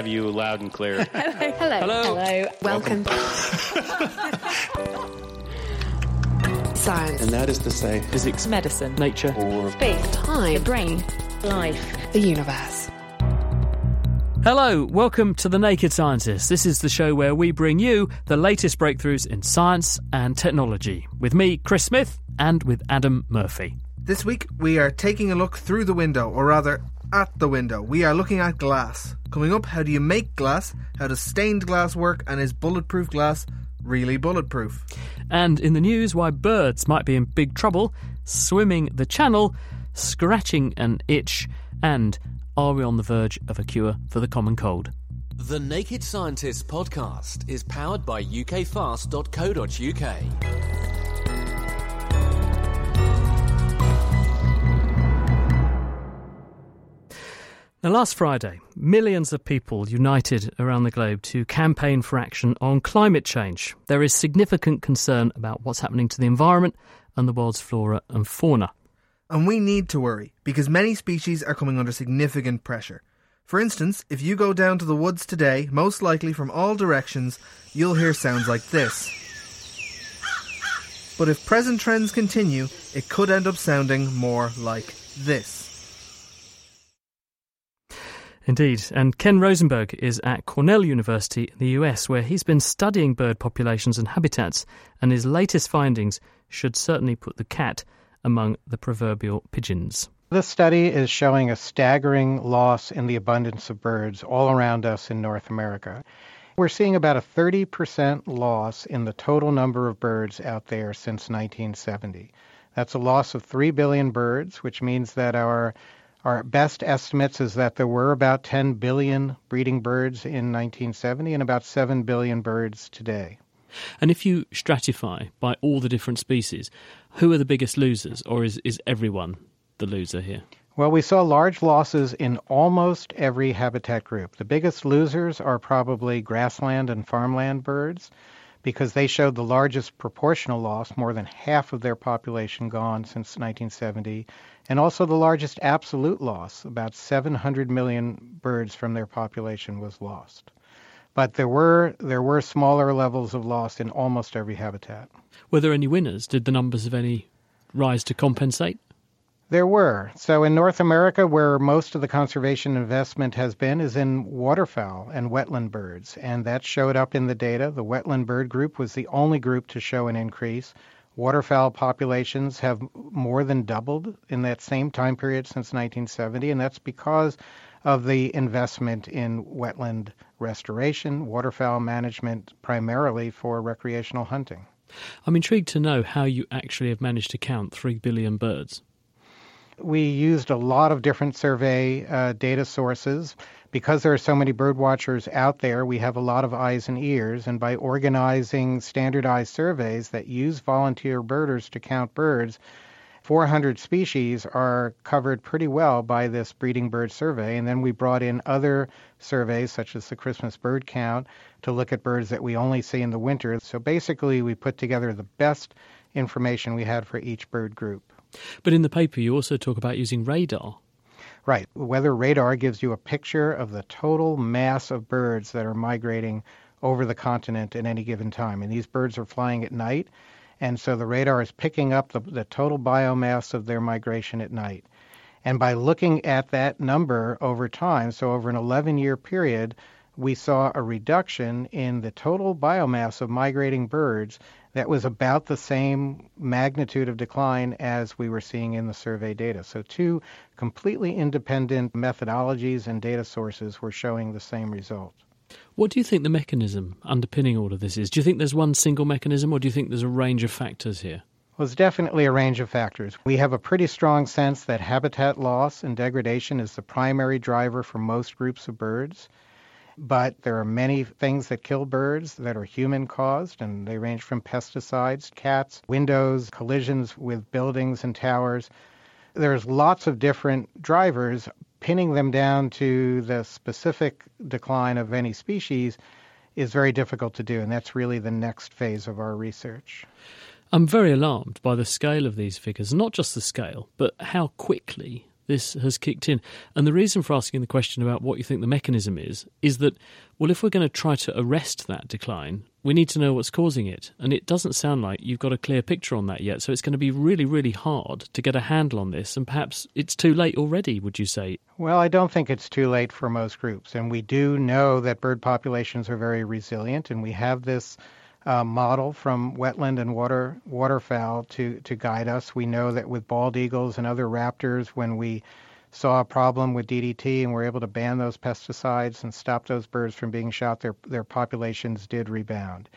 have you loud and clear. Hello. Hello. Hello. Welcome. Science. And that is to say, Physics. Medicine. Nature. or Space. Time. The brain. Life. The universe. Hello, welcome to The Naked Scientists. This is the show where we bring you the latest breakthroughs in science and technology with me, Chris Smith, and with Adam Murphy. This week, we are taking a look through the window, or rather, at the window. We are looking at glass. Coming up, how do you make glass? How does stained glass work? And is bulletproof glass really bulletproof? And in the news, why birds might be in big trouble, swimming the channel, scratching an itch, and are we on the verge of a cure for the common cold? The Naked Scientists podcast is powered by ukfast.co.uk. Now, last Friday, millions of people united around the globe to campaign for action on climate change. There is significant concern about what's happening to the environment and the world's flora and fauna. And we need to worry, because many species are coming under significant pressure. For instance, if you go down to the woods today, most likely from all directions, you'll hear sounds like this. But if present trends continue, it could end up sounding more like this. Indeed, and Ken Rosenberg is at Cornell University in the US, where he's been studying bird populations and habitats, and his latest findings should certainly put the cat among the proverbial pigeons. This study is showing a staggering loss in the abundance of birds all around us in North America. We're seeing about a 30% loss in the total number of birds out there since 1970. That's a loss of 3 billion birds, which means that our our best estimates is that there were about 10 billion breeding birds in 1970 and about 7 billion birds today. And if you stratify by all the different species, who are the biggest losers, or is, is everyone the loser here? Well, we saw large losses in almost every habitat group. The biggest losers are probably grassland and farmland birds because they showed the largest proportional loss, more than half of their population gone since 1970, and also the largest absolute loss, about 700 million birds from their population was lost. But there were there were smaller levels of loss in almost every habitat. Were there any winners? Did the numbers of any rise to compensate? There were. So in North America, where most of the conservation investment has been, is in waterfowl and wetland birds. And that showed up in the data. The wetland bird group was the only group to show an increase. Waterfowl populations have more than doubled in that same time period since 1970, and that's because of the investment in wetland restoration, waterfowl management, primarily for recreational hunting. I'm intrigued to know how you actually have managed to count 3 billion birds. We used a lot of different survey uh, data sources. Because there are so many bird watchers out there, we have a lot of eyes and ears. And by organizing standardized surveys that use volunteer birders to count birds, 400 species are covered pretty well by this breeding bird survey. And then we brought in other surveys, such as the Christmas bird count, to look at birds that we only see in the winter. So basically, we put together the best information we had for each bird group. But in the paper, you also talk about using radar. Right. Weather radar gives you a picture of the total mass of birds that are migrating over the continent at any given time. And these birds are flying at night. And so the radar is picking up the, the total biomass of their migration at night. And by looking at that number over time, so over an 11 year period, we saw a reduction in the total biomass of migrating birds that was about the same magnitude of decline as we were seeing in the survey data. So, two completely independent methodologies and data sources were showing the same result. What do you think the mechanism underpinning all of this is? Do you think there's one single mechanism, or do you think there's a range of factors here? was definitely a range of factors. We have a pretty strong sense that habitat loss and degradation is the primary driver for most groups of birds. But there are many things that kill birds that are human caused, and they range from pesticides, cats, windows, collisions with buildings and towers. There's lots of different drivers. Pinning them down to the specific decline of any species is very difficult to do, and that's really the next phase of our research. I'm very alarmed by the scale of these figures, not just the scale, but how quickly this has kicked in. And the reason for asking the question about what you think the mechanism is, is that, well, if we're going to try to arrest that decline, we need to know what's causing it. And it doesn't sound like you've got a clear picture on that yet. So it's going to be really, really hard to get a handle on this. And perhaps it's too late already, would you say? Well, I don't think it's too late for most groups. And we do know that bird populations are very resilient. And we have this uh, model from wetland and water waterfowl to to guide us. We know that with bald eagles and other raptors, when we saw a problem with DDT and were able to ban those pesticides and stop those birds from being shot, their their populations did rebound.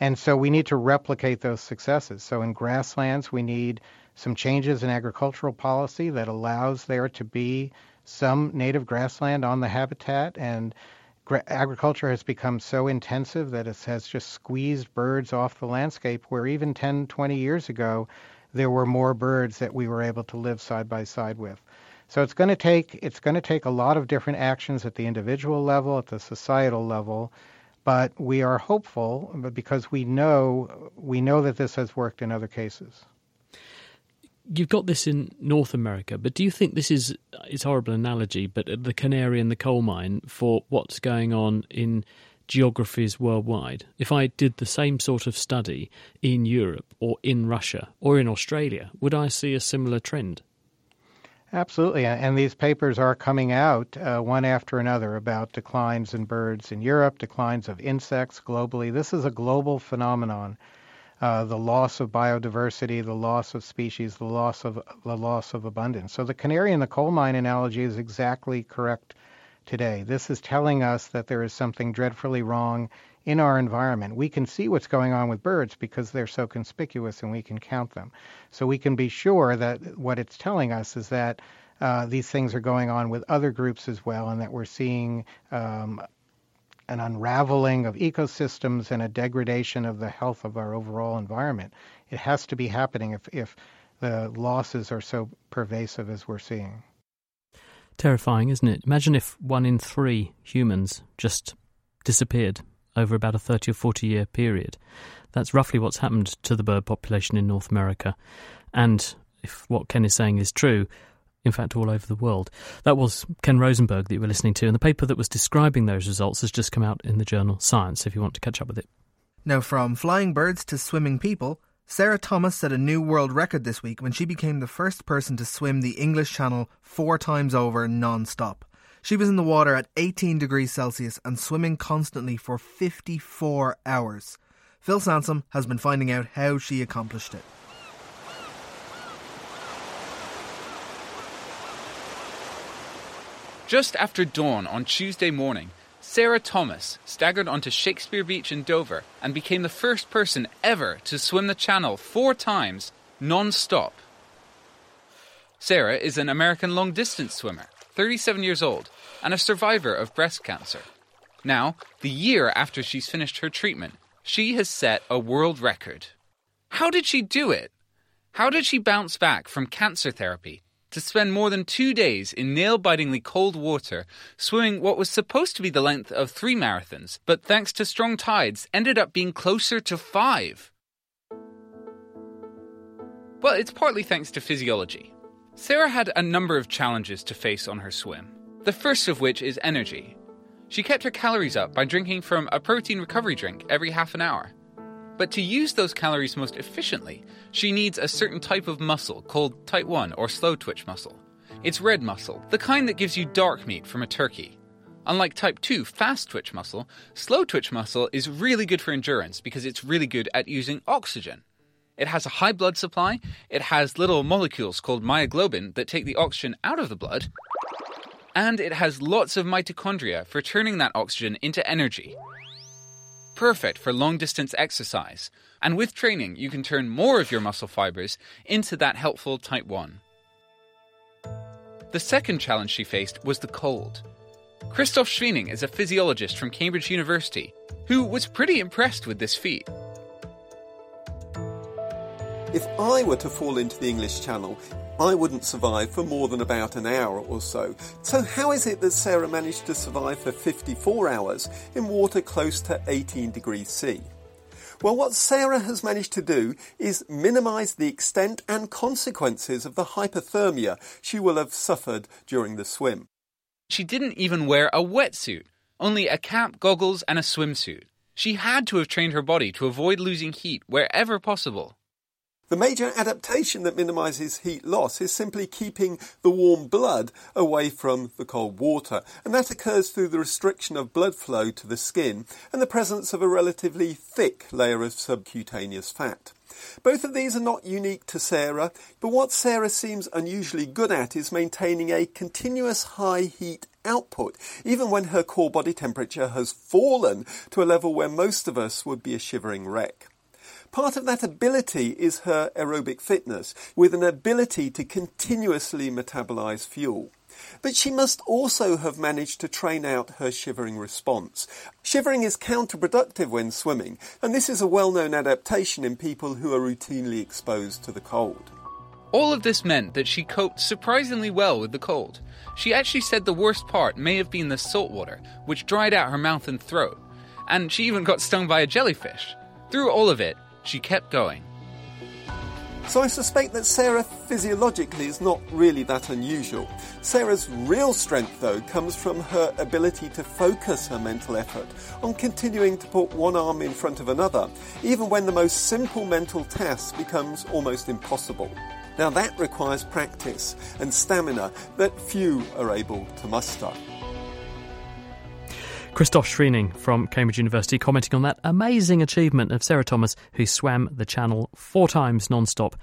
And so we need to replicate those successes. So in grasslands, we need some changes in agricultural policy that allows there to be some native grassland on the habitat and agriculture has become so intensive that it has just squeezed birds off the landscape where even 10, 20 years ago, there were more birds that we were able to live side by side with. So it's going to take it's going to take a lot of different actions at the individual level, at the societal level, but we are hopeful because we know we know that this has worked in other cases you've got this in North America, but do you think this is it's horrible analogy, but the canary in the coal mine for what's going on in geographies worldwide? If I did the same sort of study in Europe or in Russia or in Australia, would I see a similar trend? Absolutely, and these papers are coming out uh, one after another about declines in birds in Europe, declines of insects globally. This is a global phenomenon uh, the loss of biodiversity, the loss of species, the loss of the loss of abundance. So the canary in the coal mine analogy is exactly correct today. This is telling us that there is something dreadfully wrong in our environment. We can see what's going on with birds because they're so conspicuous and we can count them. So we can be sure that what it's telling us is that uh, these things are going on with other groups as well, and that we're seeing um, an unraveling of ecosystems and a degradation of the health of our overall environment. It has to be happening if, if the losses are so pervasive as we're seeing. Terrifying, isn't it? Imagine if one in three humans just disappeared over about a 30 or 40 year period. That's roughly what's happened to the bird population in North America. And if what Ken is saying is true, in fact, all over the world. That was Ken Rosenberg that you were listening to, and the paper that was describing those results has just come out in the journal Science if you want to catch up with it. Now, from flying birds to swimming people, Sarah Thomas set a new world record this week when she became the first person to swim the English Channel four times over non stop. She was in the water at 18 degrees Celsius and swimming constantly for 54 hours. Phil Sansom has been finding out how she accomplished it. Just after dawn on Tuesday morning, Sarah Thomas staggered onto Shakespeare Beach in Dover and became the first person ever to swim the channel four times non stop. Sarah is an American long distance swimmer, 37 years old, and a survivor of breast cancer. Now, the year after she's finished her treatment, she has set a world record. How did she do it? How did she bounce back from cancer therapy to spend more than two days in nail bitingly cold water, swimming what was supposed to be the length of three marathons, but thanks to strong tides, ended up being closer to five. Well, it's partly thanks to physiology. Sarah had a number of challenges to face on her swim, the first of which is energy. She kept her calories up by drinking from a protein recovery drink every half an hour. But to use those calories most efficiently, she needs a certain type of muscle called type 1 or slow twitch muscle. It's red muscle, the kind that gives you dark meat from a turkey. Unlike type 2 fast twitch muscle, slow twitch muscle is really good for endurance because it's really good at using oxygen. It has a high blood supply, it has little molecules called myoglobin that take the oxygen out of the blood, and it has lots of mitochondria for turning that oxygen into energy. Perfect for long distance exercise, and with training, you can turn more of your muscle fibers into that helpful type 1. The second challenge she faced was the cold. Christof Schwiening is a physiologist from Cambridge University who was pretty impressed with this feat. If I were to fall into the English Channel, I wouldn't survive for more than about an hour or so. So, how is it that Sarah managed to survive for 54 hours in water close to 18 degrees C? Well, what Sarah has managed to do is minimise the extent and consequences of the hypothermia she will have suffered during the swim. She didn't even wear a wetsuit, only a cap, goggles, and a swimsuit. She had to have trained her body to avoid losing heat wherever possible. The major adaptation that minimises heat loss is simply keeping the warm blood away from the cold water, and that occurs through the restriction of blood flow to the skin and the presence of a relatively thick layer of subcutaneous fat. Both of these are not unique to Sarah, but what Sarah seems unusually good at is maintaining a continuous high heat output, even when her core body temperature has fallen to a level where most of us would be a shivering wreck. Part of that ability is her aerobic fitness, with an ability to continuously metabolize fuel. But she must also have managed to train out her shivering response. Shivering is counterproductive when swimming, and this is a well known adaptation in people who are routinely exposed to the cold. All of this meant that she coped surprisingly well with the cold. She actually said the worst part may have been the salt water, which dried out her mouth and throat. And she even got stung by a jellyfish. Through all of it, she kept going. So I suspect that Sarah physiologically is not really that unusual. Sarah's real strength, though, comes from her ability to focus her mental effort on continuing to put one arm in front of another, even when the most simple mental task becomes almost impossible. Now that requires practice and stamina that few are able to muster. Christof Schwiening from Cambridge University commenting on that amazing achievement of Sarah Thomas, who swam the channel four times non stop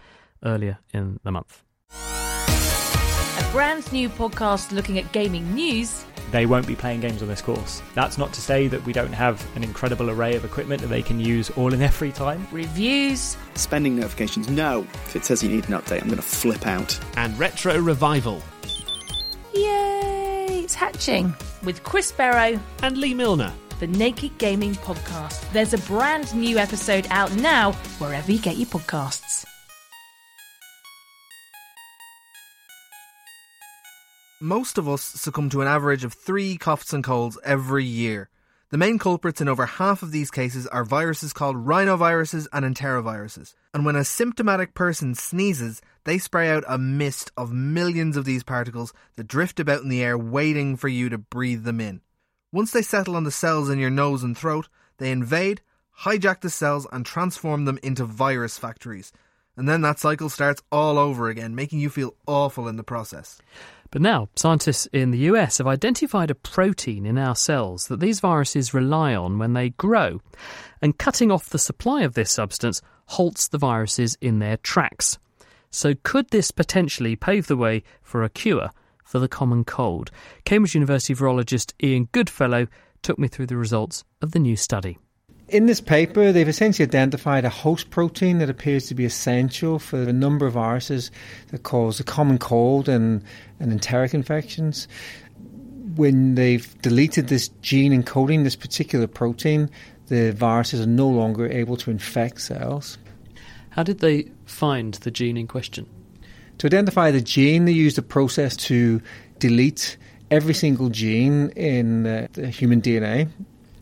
earlier in the month. A brand new podcast looking at gaming news. They won't be playing games on this course. That's not to say that we don't have an incredible array of equipment that they can use all in their free time. Reviews. Spending notifications. No. If it says you need an update, I'm going to flip out. And retro revival. Yay! It's hatching with Chris Barrow and Lee Milner. The Naked Gaming Podcast. There's a brand new episode out now wherever you get your podcasts. Most of us succumb to an average of three coughs and colds every year. The main culprits in over half of these cases are viruses called rhinoviruses and enteroviruses. And when a symptomatic person sneezes, they spray out a mist of millions of these particles that drift about in the air waiting for you to breathe them in. Once they settle on the cells in your nose and throat, they invade, hijack the cells, and transform them into virus factories. And then that cycle starts all over again, making you feel awful in the process. But now, scientists in the US have identified a protein in our cells that these viruses rely on when they grow. And cutting off the supply of this substance halts the viruses in their tracks. So, could this potentially pave the way for a cure for the common cold? Cambridge University virologist Ian Goodfellow took me through the results of the new study. In this paper, they've essentially identified a host protein that appears to be essential for a number of viruses that cause the common cold and, and enteric infections. When they've deleted this gene encoding this particular protein, the viruses are no longer able to infect cells. How did they find the gene in question? To identify the gene, they used a process to delete every single gene in uh, the human DNA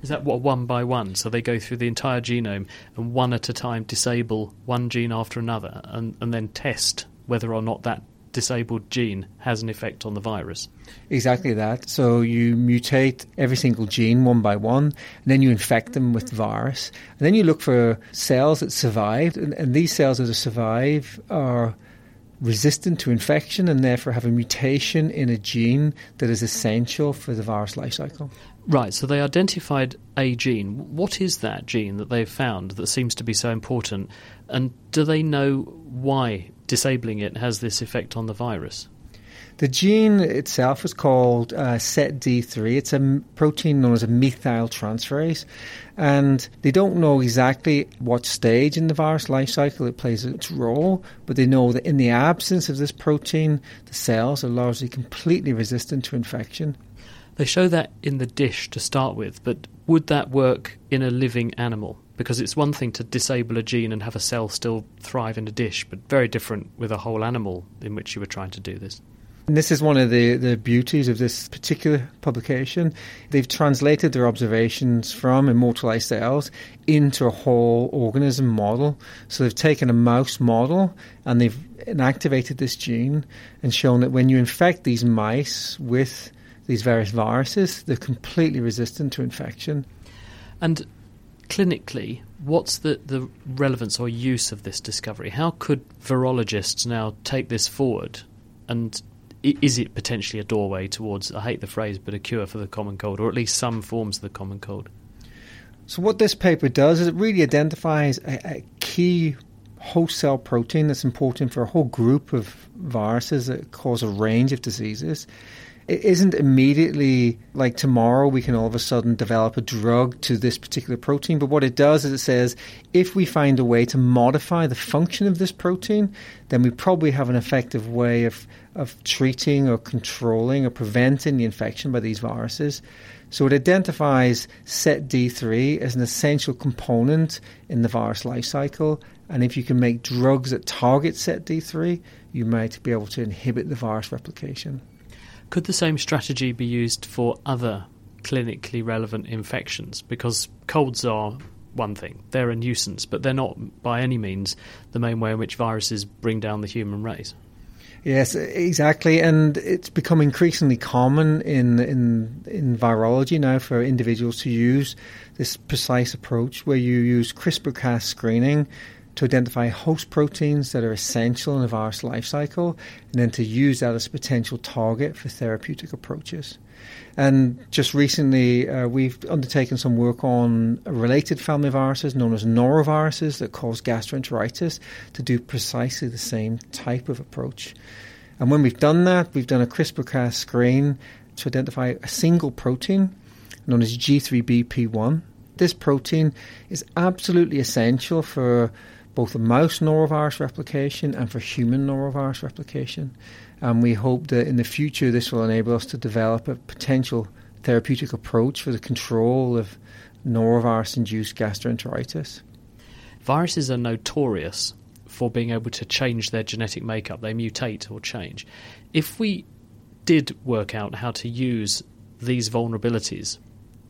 is that what one by one? So they go through the entire genome and one at a time disable one gene after another and, and then test whether or not that disabled gene has an effect on the virus. Exactly that. So you mutate every single gene one by one, and then you infect them with virus. And then you look for cells that survive, and, and these cells that survive are resistant to infection and therefore have a mutation in a gene that is essential for the virus life cycle. Right, so they identified a gene. What is that gene that they've found that seems to be so important? And do they know why disabling it has this effect on the virus? The gene itself is called uh, SETD3. It's a protein known as a methyl transferase, and they don't know exactly what stage in the virus life cycle it plays its role, but they know that in the absence of this protein, the cells are largely completely resistant to infection. They show that in the dish to start with, but would that work in a living animal? Because it's one thing to disable a gene and have a cell still thrive in a dish, but very different with a whole animal in which you were trying to do this. And this is one of the, the beauties of this particular publication. They've translated their observations from immortalized cells into a whole organism model. So they've taken a mouse model and they've inactivated this gene and shown that when you infect these mice with these various viruses, they're completely resistant to infection. And clinically, what's the, the relevance or use of this discovery? How could virologists now take this forward and is it potentially a doorway towards, I hate the phrase, but a cure for the common cold, or at least some forms of the common cold? So, what this paper does is it really identifies a, a key host cell protein that's important for a whole group of viruses that cause a range of diseases it isn't immediately like tomorrow we can all of a sudden develop a drug to this particular protein. But what it does is it says if we find a way to modify the function of this protein, then we probably have an effective way of, of treating or controlling or preventing the infection by these viruses. So it identifies SETD3 as an essential component in the virus life cycle. And if you can make drugs that target SETD3, you might be able to inhibit the virus replication. Could the same strategy be used for other clinically relevant infections? Because colds are one thing, they're a nuisance, but they're not by any means the main way in which viruses bring down the human race. Yes, exactly, and it's become increasingly common in in in virology now for individuals to use this precise approach where you use CRISPR-Cas screening to identify host proteins that are essential in a virus life cycle, and then to use that as a potential target for therapeutic approaches. And just recently, uh, we've undertaken some work on related family viruses known as noroviruses that cause gastroenteritis to do precisely the same type of approach. And when we've done that, we've done a CRISPR Cas screen to identify a single protein known as G3BP1. This protein is absolutely essential for both the mouse norovirus replication and for human norovirus replication. And we hope that in the future this will enable us to develop a potential therapeutic approach for the control of norovirus induced gastroenteritis. Viruses are notorious for being able to change their genetic makeup, they mutate or change. If we did work out how to use these vulnerabilities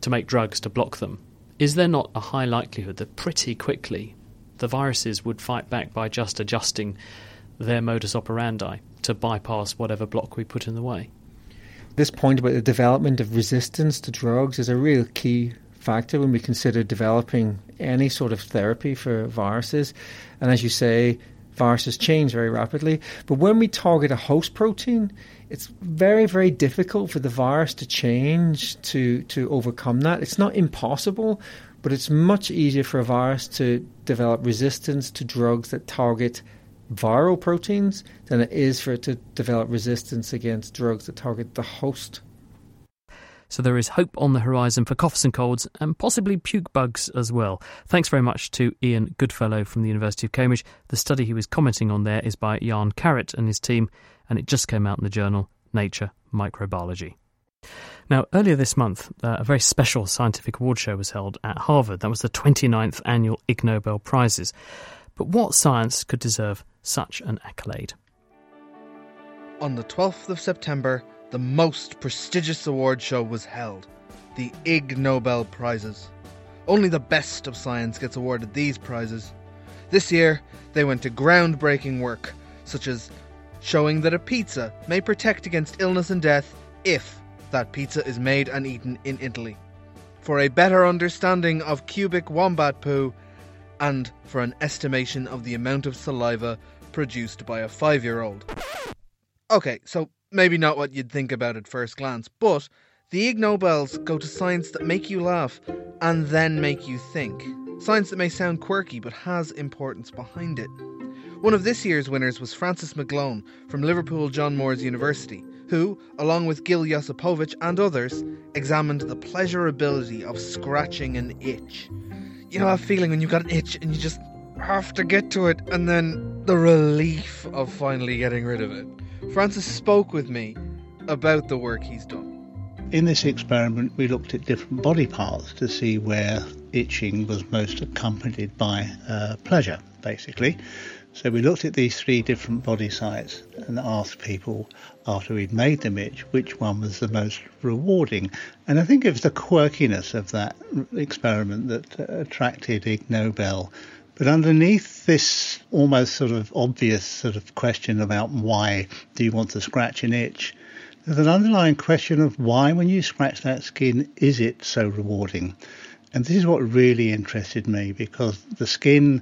to make drugs to block them, is there not a high likelihood that pretty quickly the viruses would fight back by just adjusting their modus operandi to bypass whatever block we put in the way. This point about the development of resistance to drugs is a real key factor when we consider developing any sort of therapy for viruses. And as you say, viruses change very rapidly. But when we target a host protein, it's very, very difficult for the virus to change to, to overcome that. It's not impossible, but it's much easier for a virus to develop resistance to drugs that target viral proteins than it is for it to develop resistance against drugs that target the host. So there is hope on the horizon for coughs and colds and possibly puke bugs as well. Thanks very much to Ian Goodfellow from the University of Cambridge. The study he was commenting on there is by Jan Carette and his team, and it just came out in the journal Nature Microbiology. Now, earlier this month, uh, a very special scientific award show was held at Harvard. That was the 29th annual Ig Nobel Prizes. But what science could deserve such an accolade? On the 12th of September, the most prestigious award show was held the Ig Nobel Prizes. Only the best of science gets awarded these prizes. This year, they went to groundbreaking work, such as showing that a pizza may protect against illness and death if that pizza is made and eaten in Italy. For a better understanding of cubic wombat poo, and for an estimation of the amount of saliva produced by a five year old. Okay, so maybe not what you'd think about at first glance, but the Ig Nobels go to science that make you laugh and then make you think. Science that may sound quirky but has importance behind it. One of this year's winners was Francis McGlone from Liverpool John Moores University, who, along with Gil Yosipovitch and others, examined the pleasurability of scratching an itch. You know that feeling when you've got an itch and you just have to get to it, and then the relief of finally getting rid of it. Francis spoke with me about the work he's done. In this experiment, we looked at different body parts to see where itching was most accompanied by uh, pleasure, basically. So we looked at these three different body sites and asked people after we'd made them itch which one was the most rewarding. And I think it was the quirkiness of that experiment that uh, attracted Ig Nobel. But underneath this almost sort of obvious sort of question about why do you want to scratch an itch, there's an underlying question of why, when you scratch that skin, is it so rewarding? And this is what really interested me because the skin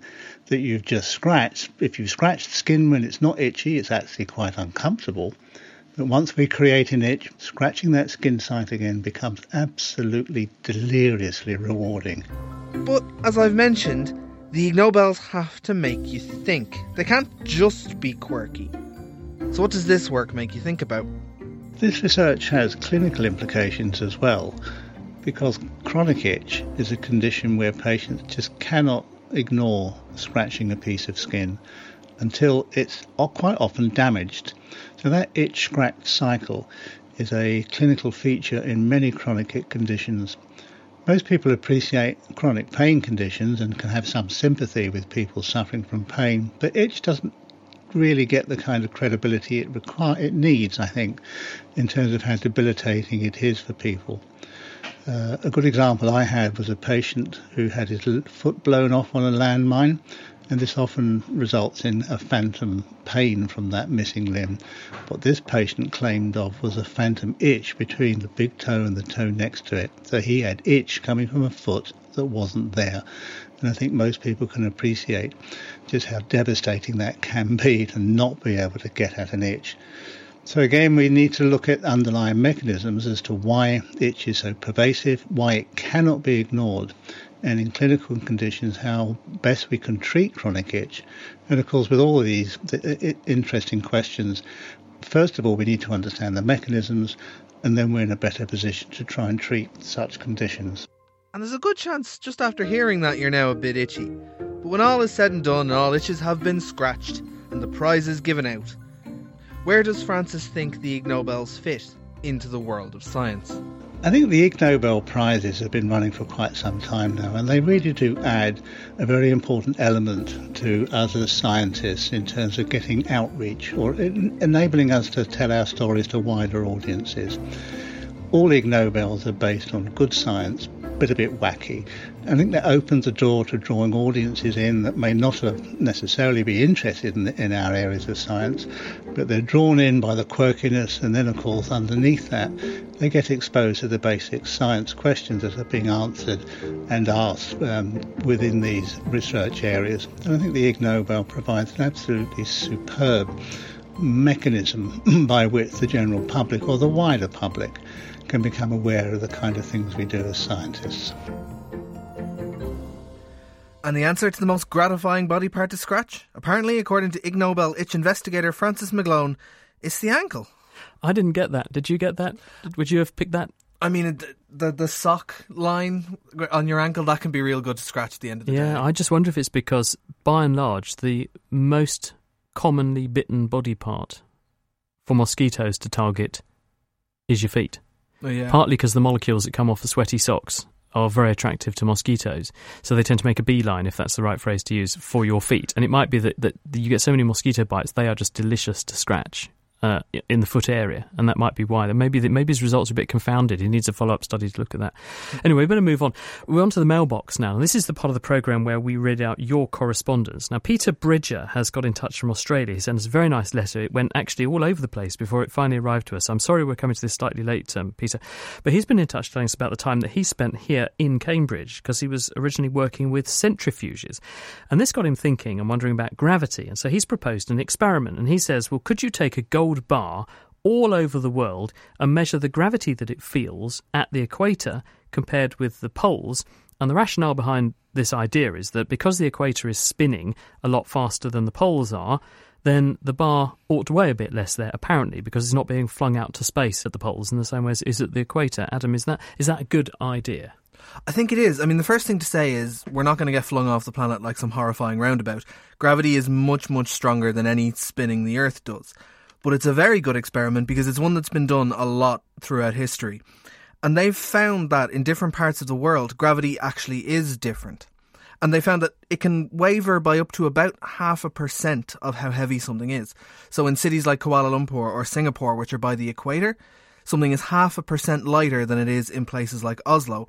that you've just scratched, if you scratch the skin when it's not itchy, it's actually quite uncomfortable. But once we create an itch, scratching that skin site again becomes absolutely deliriously rewarding. But as I've mentioned, the Ig Nobels have to make you think. They can't just be quirky. So, what does this work make you think about? This research has clinical implications as well because chronic itch is a condition where patients just cannot ignore scratching a piece of skin until it's quite often damaged. So that itch scratch cycle is a clinical feature in many chronic itch conditions. Most people appreciate chronic pain conditions and can have some sympathy with people suffering from pain, but itch doesn't really get the kind of credibility it it needs, I think, in terms of how debilitating it is for people. Uh, a good example I had was a patient who had his foot blown off on a landmine, and this often results in a phantom pain from that missing limb. What this patient claimed of was a phantom itch between the big toe and the toe next to it. So he had itch coming from a foot that wasn't there. And I think most people can appreciate just how devastating that can be to not be able to get at an itch. So again, we need to look at underlying mechanisms as to why itch is so pervasive, why it cannot be ignored, and in clinical conditions, how best we can treat chronic itch. And of course, with all of these interesting questions, first of all, we need to understand the mechanisms, and then we're in a better position to try and treat such conditions. And there's a good chance just after hearing that you're now a bit itchy. But when all is said and done and all itches have been scratched and the prizes given out, where does Francis think the Ig Nobels fit into the world of science? I think the Ig Nobel Prizes have been running for quite some time now, and they really do add a very important element to us as scientists in terms of getting outreach or enabling us to tell our stories to wider audiences. All Ig Nobels are based on good science, but a bit wacky. I think that opens the door to drawing audiences in that may not necessarily be interested in, in our areas of science, but they're drawn in by the quirkiness, and then, of course, underneath that, they get exposed to the basic science questions that are being answered and asked um, within these research areas. And I think the Ig Nobel provides an absolutely superb mechanism by which the general public or the wider public can become aware of the kind of things we do as scientists. And the answer to the most gratifying body part to scratch? Apparently, according to Ig Nobel itch investigator Francis McGlone, it's the ankle. I didn't get that. Did you get that? Would you have picked that? I mean, the, the, the sock line on your ankle that can be real good to scratch at the end of the yeah, day. Yeah, I just wonder if it's because, by and large, the most commonly bitten body part for mosquitoes to target is your feet. Oh, yeah. Partly because the molecules that come off the sweaty socks are very attractive to mosquitoes. So they tend to make a beeline, if that's the right phrase to use, for your feet. And it might be that, that you get so many mosquito bites, they are just delicious to scratch uh, in the foot area, and that might be why. Maybe the, maybe his results are a bit confounded. He needs a follow up study to look at that. Anyway, we better move on. We're on to the mailbox now. This is the part of the program where we read out your correspondence. Now, Peter Bridger has got in touch from Australia. He sent us a very nice letter. It went actually all over the place before it finally arrived to us. I'm sorry we're coming to this slightly late, um, Peter, but he's been in touch telling us about the time that he spent here in Cambridge because he was originally working with centrifuges, and this got him thinking and wondering about gravity. And so he's proposed an experiment, and he says, "Well, could you take a gold bar all over the world and measure the gravity that it feels at the equator compared with the poles. And the rationale behind this idea is that because the equator is spinning a lot faster than the poles are, then the bar ought to weigh a bit less there, apparently, because it's not being flung out to space at the poles in the same way as it is at the equator. Adam, is that is that a good idea? I think it is. I mean, the first thing to say is we're not going to get flung off the planet like some horrifying roundabout. Gravity is much, much stronger than any spinning the Earth does. But it's a very good experiment because it's one that's been done a lot throughout history. And they've found that in different parts of the world, gravity actually is different. And they found that it can waver by up to about half a percent of how heavy something is. So in cities like Kuala Lumpur or Singapore, which are by the equator, something is half a percent lighter than it is in places like Oslo,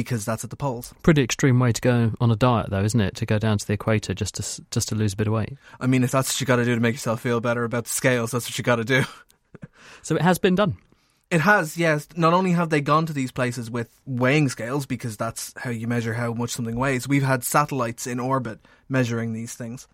because that's at the poles. Pretty extreme way to go on a diet, though, isn't it? To go down to the equator just to just to lose a bit of weight. I mean, if that's what you got to do to make yourself feel better about the scales, that's what you got to do. so it has been done. It has, yes. Not only have they gone to these places with weighing scales, because that's how you measure how much something weighs, we've had satellites in orbit measuring these things.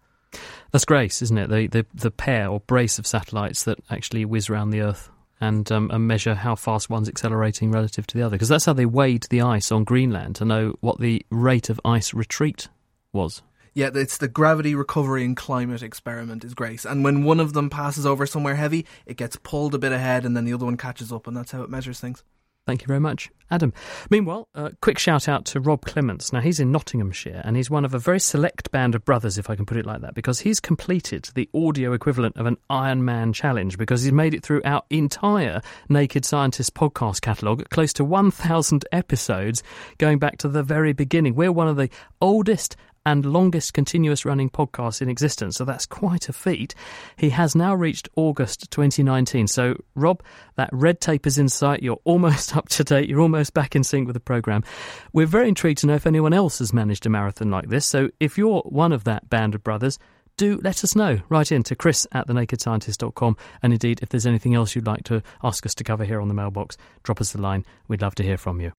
That's GRACE, isn't it? The, the, the pair or brace of satellites that actually whiz around the Earth and, um, and measure how fast one's accelerating relative to the other. Because that's how they weighed the ice on Greenland to know what the rate of ice retreat was. Yeah, it's the gravity recovery and climate experiment is Grace. And when one of them passes over somewhere heavy, it gets pulled a bit ahead and then the other one catches up and that's how it measures things. Thank you very much, Adam. Meanwhile, a uh, quick shout out to Rob Clements. Now, he's in Nottinghamshire and he's one of a very select band of brothers, if I can put it like that, because he's completed the audio equivalent of an Iron Man challenge because he's made it through our entire Naked Scientists podcast catalogue, close to 1,000 episodes going back to the very beginning. We're one of the oldest and longest continuous running podcast in existence. So that's quite a feat. He has now reached August 2019. So, Rob, that red tape is in sight. You're almost up to date. You're almost back in sync with the programme. We're very intrigued to know if anyone else has managed a marathon like this. So, if you're one of that band of brothers, do let us know. Write in to chris at thenakedscientist.com. And indeed, if there's anything else you'd like to ask us to cover here on the mailbox, drop us a line. We'd love to hear from you.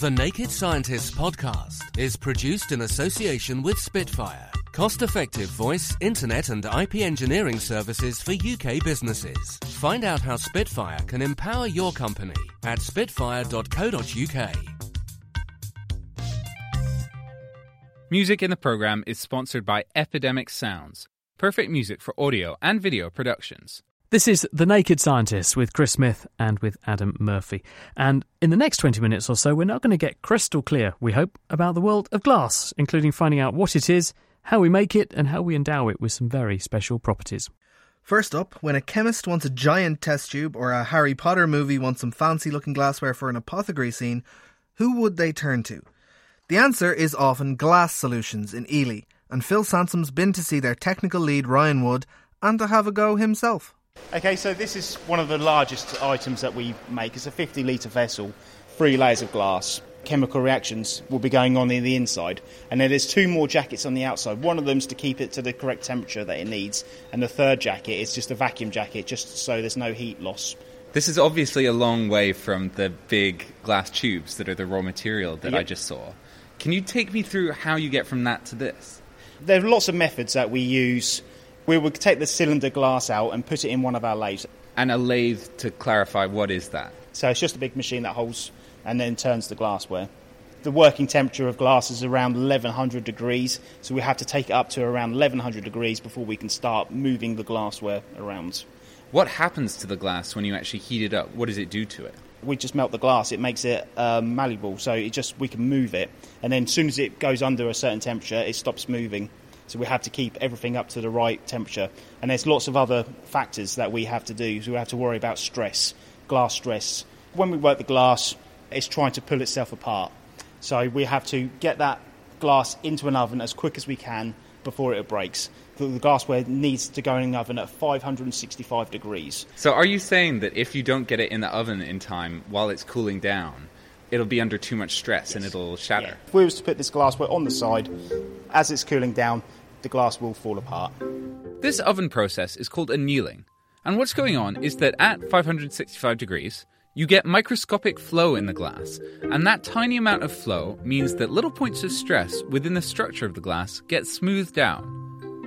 The Naked Scientists podcast is produced in association with Spitfire, cost effective voice, internet, and IP engineering services for UK businesses. Find out how Spitfire can empower your company at spitfire.co.uk. Music in the program is sponsored by Epidemic Sounds, perfect music for audio and video productions. This is The Naked Scientists with Chris Smith and with Adam Murphy. And in the next 20 minutes or so, we're not going to get crystal clear, we hope, about the world of glass, including finding out what it is, how we make it, and how we endow it with some very special properties. First up, when a chemist wants a giant test tube or a Harry Potter movie wants some fancy looking glassware for an apothecary scene, who would they turn to? The answer is often Glass Solutions in Ely, and Phil Sansom's been to see their technical lead Ryan Wood and to have a go himself. Okay, so this is one of the largest items that we make. It's a 50 litre vessel, three layers of glass. Chemical reactions will be going on in the inside, and then there's two more jackets on the outside. One of them's to keep it to the correct temperature that it needs, and the third jacket is just a vacuum jacket, just so there's no heat loss. This is obviously a long way from the big glass tubes that are the raw material that yep. I just saw. Can you take me through how you get from that to this? There are lots of methods that we use we would take the cylinder glass out and put it in one of our lathes. And a lathe, to clarify, what is that? So it's just a big machine that holds and then turns the glassware. The working temperature of glass is around 1100 degrees, so we have to take it up to around 1100 degrees before we can start moving the glassware around. What happens to the glass when you actually heat it up? What does it do to it? We just melt the glass. It makes it um, malleable, so it just we can move it. And then as soon as it goes under a certain temperature, it stops moving. So we have to keep everything up to the right temperature. And there's lots of other factors that we have to do. So we have to worry about stress, glass stress. When we work the glass, it's trying to pull itself apart. So we have to get that glass into an oven as quick as we can before it breaks. The, glassware needs to go in an oven at 565 degrees. So are you saying that if you don't get it in the oven in time while it's cooling down, it'll be under too much stress yes. and it'll shatter? Yeah. If we was to put this glassware on the side, as it's cooling down, the glass will fall apart. This oven process is called annealing. And what's going on is that at 565 degrees, you get microscopic flow in the glass, and that tiny amount of flow means that little points of stress within the structure of the glass get smoothed out.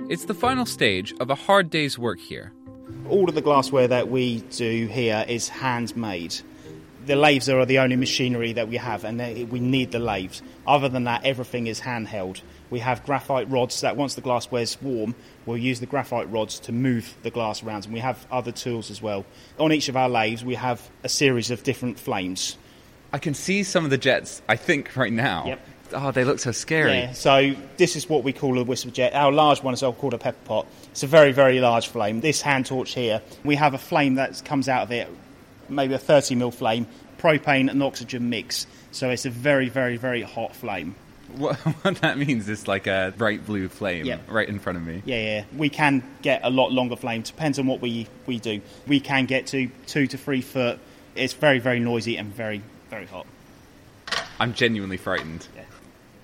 It's the final stage of a hard day's work here. All of the glassware that we do here is handmade. The lathes are the only machinery that we have, and we need the lathes. Other than that, everything is handheld We have graphite rods that once the glassware's warm, we'll use the graphite rods to move the glass around. And we have other tools as well. On each of our lathes, we have a series of different flames. I can see some of the jets, I think, right now. Yep. Oh, they look so scary. Yeah, so this is what we call a whisper jet. Our large one is called a pepper pot. It's a very, very large flame. This hand torch here, we have a flame that comes out of it, maybe a 30 mil flame, propane and oxygen mix. So it's a very, very, very hot flame. What, what that means is like a bright blue flame Yep. right in front of me. Yeah, yeah. We can get a lot longer flame. Depends on what we, we do. We can get to two to three foot. It's very, very noisy and very, very hot. I'm genuinely frightened.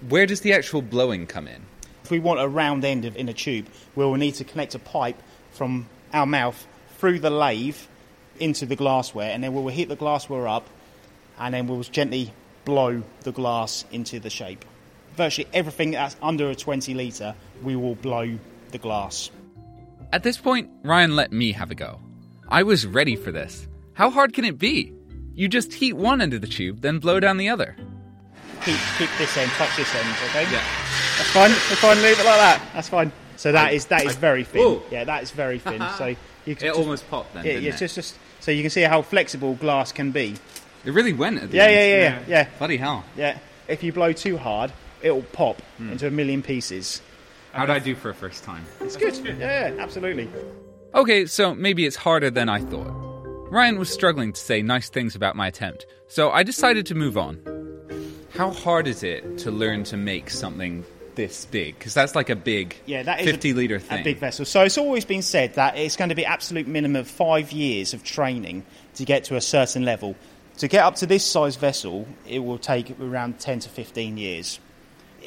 Where does the actual blowing come in? If we want a round end of, in a tube, we'll need to connect a pipe from our mouth through the lathe into the glassware, and then we'll heat the glassware up, and then we'll gently blow the glass into the shape. Virtually everything that's under a 20 litre, we will blow the glass. At this point, Ryan let me have a go. I was ready for this. How hard can it be? You just heat one end of the tube, then blow down the other. Keep, keep this end, touch this end, okay? Yeah. That's fine. That's fine. Leave it like that. That's fine. So that is that is very thin. Ooh. Yeah, that is very thin. so you It can almost popped then, Yeah, didn't yeah, it? just just so you can see how flexible glass can be. It really went at the Yeah, end. yeah, yeah, yeah, yeah. Bloody hell. Yeah. If you blow too hard, it'll pop Hmm. into a million pieces. How'd I do for a first time? It's good. Yeah, absolutely. Okay, so maybe it's harder than I thought. Ryan was struggling to say nice things about my attempt, so I decided to move on. How hard is it to learn to make something this big? Because that's like a big Yeah, that is 50 a, litre thing. a big vessel. So it's always been said that it's going to be absolute minimum of five years of training to get to a certain level. To get up to this size vessel, it will take around 10 to 15 years.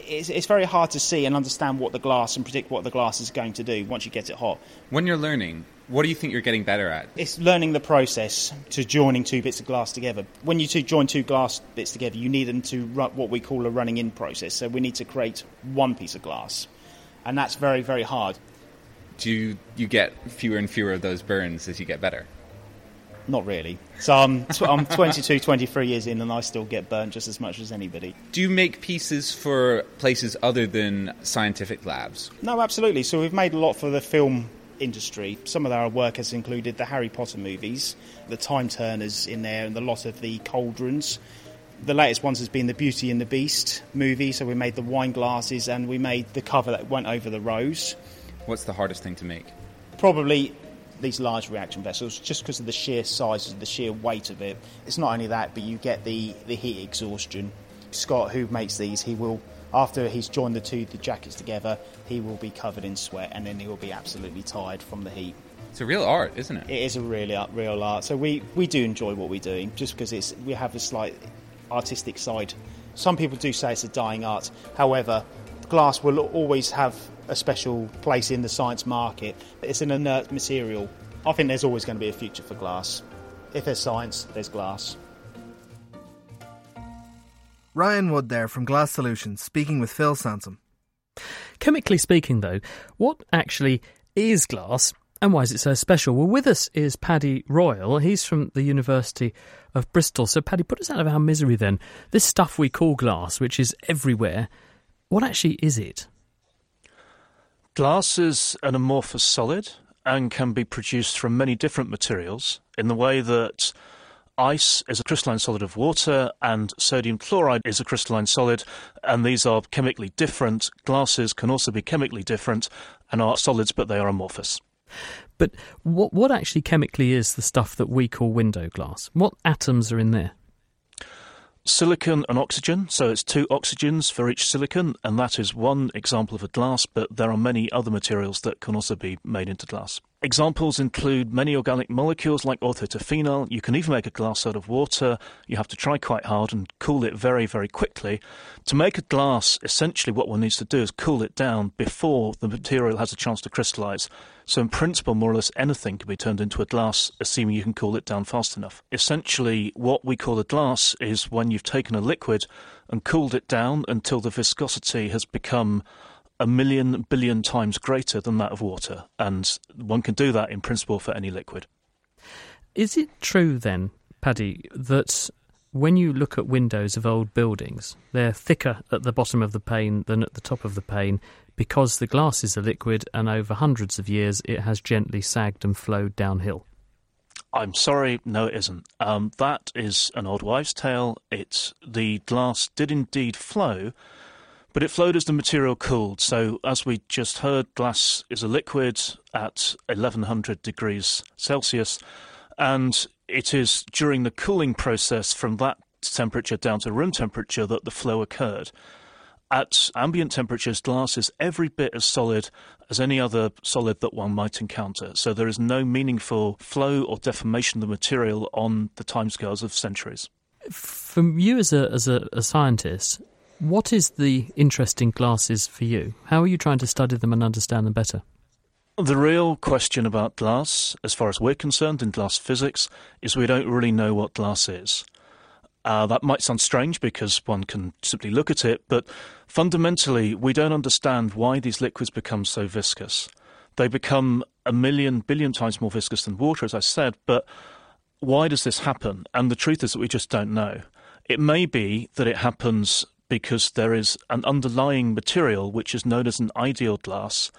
It's, it's very hard to see and understand what the glass and predict what the glass is going to do once you get it hot. When you're learning, what do you think you're getting better at? It's learning the process to joining two bits of glass together. When you two join two glass bits together, you need them to run what we call a running in process. So we need to create one piece of glass, and that's very very hard. Do you, you get fewer and fewer of those burns as you get better? Not really. So I'm, tw- I'm 22, 23 years in, and I still get burnt just as much as anybody. Do you make pieces for places other than scientific labs? No, absolutely. So we've made a lot for the film industry. Some of our work has included the Harry Potter movies, the Time Turners in there, and a lot of the cauldrons. The latest ones has been the Beauty and the Beast movie. So we made the wine glasses and we made the cover that went over the rose. What's the hardest thing to make? Probably these large reaction vessels, just because of the sheer size, the sheer weight of it. It's not only that, but you get the, the heat exhaustion. Scott, who makes these, he will, after he's joined the two the jackets together, he will be covered in sweat and then he will be absolutely tired from the heat. It's a real art, isn't it? It is a really real art. So we, we do enjoy what we're doing, just because it's we have a slight artistic side. Some people do say it's a dying art. However, glass will always have a special place in the science market. It's an inert material. I think there's always going to be a future for glass. If there's science, there's glass. Ryan Wood there from Glass Solutions speaking with Phil Sansom. Chemically speaking, though, what actually is glass and why is it so special? Well, with us is Paddy Royall. He's from the University of Bristol. So, Paddy, put us out of our misery then. This stuff we call glass, which is everywhere, what actually is it? Glass is an amorphous solid and can be produced from many different materials in the way that ice is a crystalline solid of water and sodium chloride is a crystalline solid, and these are chemically different. Glasses can also be chemically different and are solids, but they are amorphous. But what, what actually chemically is the stuff that we call window glass? What atoms are in there? Silicon and oxygen, so it's two oxygens for each silicon, and that is one example of a glass, but there are many other materials that can also be made into glass. Examples include many organic molecules like orthoterphenyl. You can even make a glass out of water. You have to try quite hard and cool it very, very quickly. To make a glass, essentially what one needs to do is cool it down before the material has a chance to crystallize. So, in principle, more or less anything can be turned into a glass, assuming you can cool it down fast enough. Essentially, what we call a glass is when you've taken a liquid and cooled it down until the viscosity has become a million billion times greater than that of water. And one can do that in principle for any liquid. Is it true then, Paddy, that When you look at windows of old buildings, they're thicker at the bottom of the pane than at the top of the pane because the glass is a liquid and over hundreds of years it has gently sagged and flowed downhill. I'm sorry, no, it isn't. Um, that is an old wives' tale. It's the glass did indeed flow, but it flowed as the material cooled. So, as we just heard, glass is a liquid at 1100 degrees Celsius, and it is during the cooling process from that temperature down to room temperature that the flow occurred. At ambient temperatures, glass is every bit as solid as any other solid that one might encounter. So there is no meaningful flow or deformation of the material on the timescales of centuries. From you as a as a, a scientist, what is the interesting glasses for you? How are you trying to study them and understand them better? The real question about glass, as far as we're concerned in glass physics, is we don't really know what glass is. Uh, that might sound strange because one can simply look at it, but fundamentally, we don't understand why these liquids become so viscous. They become a million, billion times more viscous than water, as I said, but why does this happen? And the truth is that we just don't know. It may be that it happens because there is an underlying material which is known as an ideal glass,